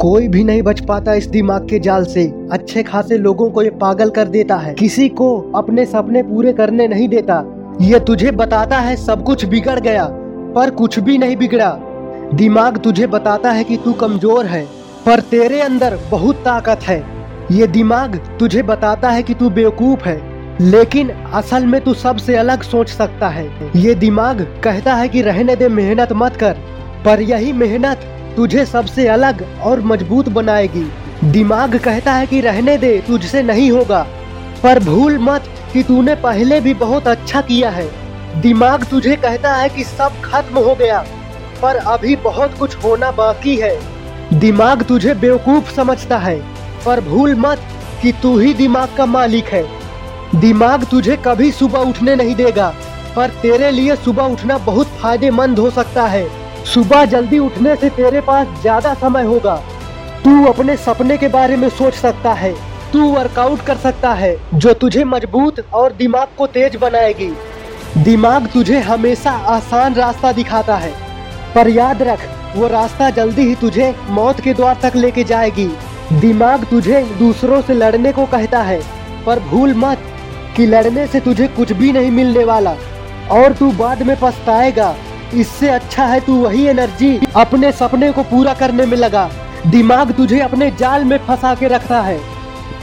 कोई भी नहीं बच पाता इस दिमाग के जाल से। अच्छे खासे लोगों को ये पागल कर देता है। किसी को अपने सपने पूरे करने नहीं देता। ये तुझे बताता है सब कुछ बिगड़ गया, पर कुछ भी नहीं बिगड़ा। दिमाग तुझे बताता है कि तू कमज़ोर है, पर तेरे अंदर बहुत ताकत है। ये दिमाग तुझे बताता है कि तू बेवकूफ़ है, लेकिन असल में तू सबसे अलग सोच सकता है। ये दिमाग कहता है कि रहने दे मेहनत मत कर, पर यही मेहनत तुझे सबसे अलग और मज़बूत बनाएगी। दिमाग कहता है कि रहने दे, तुझसे नहीं होगा। पर भूल मत कि तूने पहले भी बहुत अच्छा किया है। दिमाग तुझे कहता है कि सब खत्म हो गया, पर अभी बहुत कुछ होना बाकी है। दिमाग तुझे बेवकूफ़ समझता है, पर भूल मत कि तू ही दिमाग का मालिक है। दिमाग तुझे कभी सुबह उठने नहीं देगा, पर तेरे लिए सुबह उठना बहुत फ़ायदेमंद हो सकता है। सुबह जल्दी उठने से तेरे पास ज़्यादा समय होगा। तू अपने सपने के बारे में सोच सकता है। तू वर्कआउट कर सकता है, जो तुझे मज़बूत और दिमाग को तेज बनाएगी। दिमाग तुझे हमेशा आसान रास्ता दिखाता है। पर याद रख, वो रास्ता जल्दी ही तुझे मौत के द्वार तक लेके जाएगी। दिमाग तुझे दूसरों से लड़ने को कहता है, पर भूल मत कि लड़ने से तुझे कुछ भी नहीं मिलने वाला। और तू बाद में पछताएगा इससे अच्छा है तू वही एनर्जी अपने सपने को पूरा करने में लगा। दिमाग तुझे अपने जाल में फंसा के रखता है।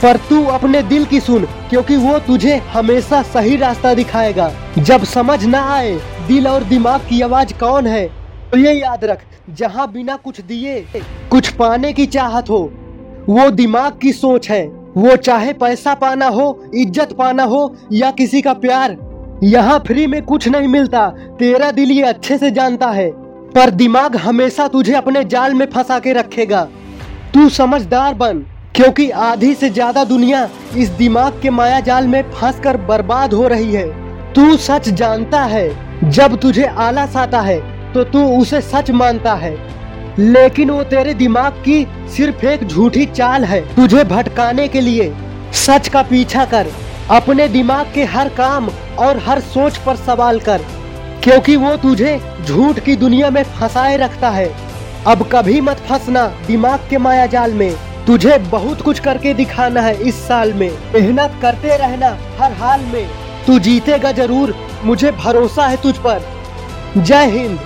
पर तू अपने दिल की सुन, क्योंकि वो तुझे हमेशा सही रास्ता दिखाएगा। जब समझ ना आए, दिल और दिमाग की आवाज़ कौन है? तो ये याद रख, जहाँ बिना कुछ दिए, कुछ पाने की चाहत हो, वो दिमाग की सोच है। वो चाहे पैसा पाना हो, इज़्ज़त पाना हो, या किसी का प्यार यहाँ फ्री में कुछ नहीं मिलता। तेरा दिल ये अच्छे से जानता है। पर दिमाग हमेशा तुझे अपने जाल में फंसा के रखेगा। तू समझदार बन, क्योंकि आधी से ज़्यादा दुनिया इस दिमाग के माया जाल में फंस कर बर्बाद हो रही है। तू सच जानता है। जब तुझे आलस आता है तो तू उसे सच मानता है। लेकिन वो तेरे दिमाग की सिर्फ़ एक झूठी चाल है। तुझे भटकाने के लिए सच का पीछा कर। अपने दिमाग के हर काम और हर सोच पर सवाल कर, क्योंकि वो तुझे झूठ की दुनिया में फंसाए रखता है। अब कभी मत फंसना दिमाग के माया जाल में। तुझे बहुत कुछ करके दिखाना है इस साल में। मेहनत करते रहना हर हाल में। तू जीतेगा ज़रूर, मुझे भरोसा है तुझ पर। जय हिंद।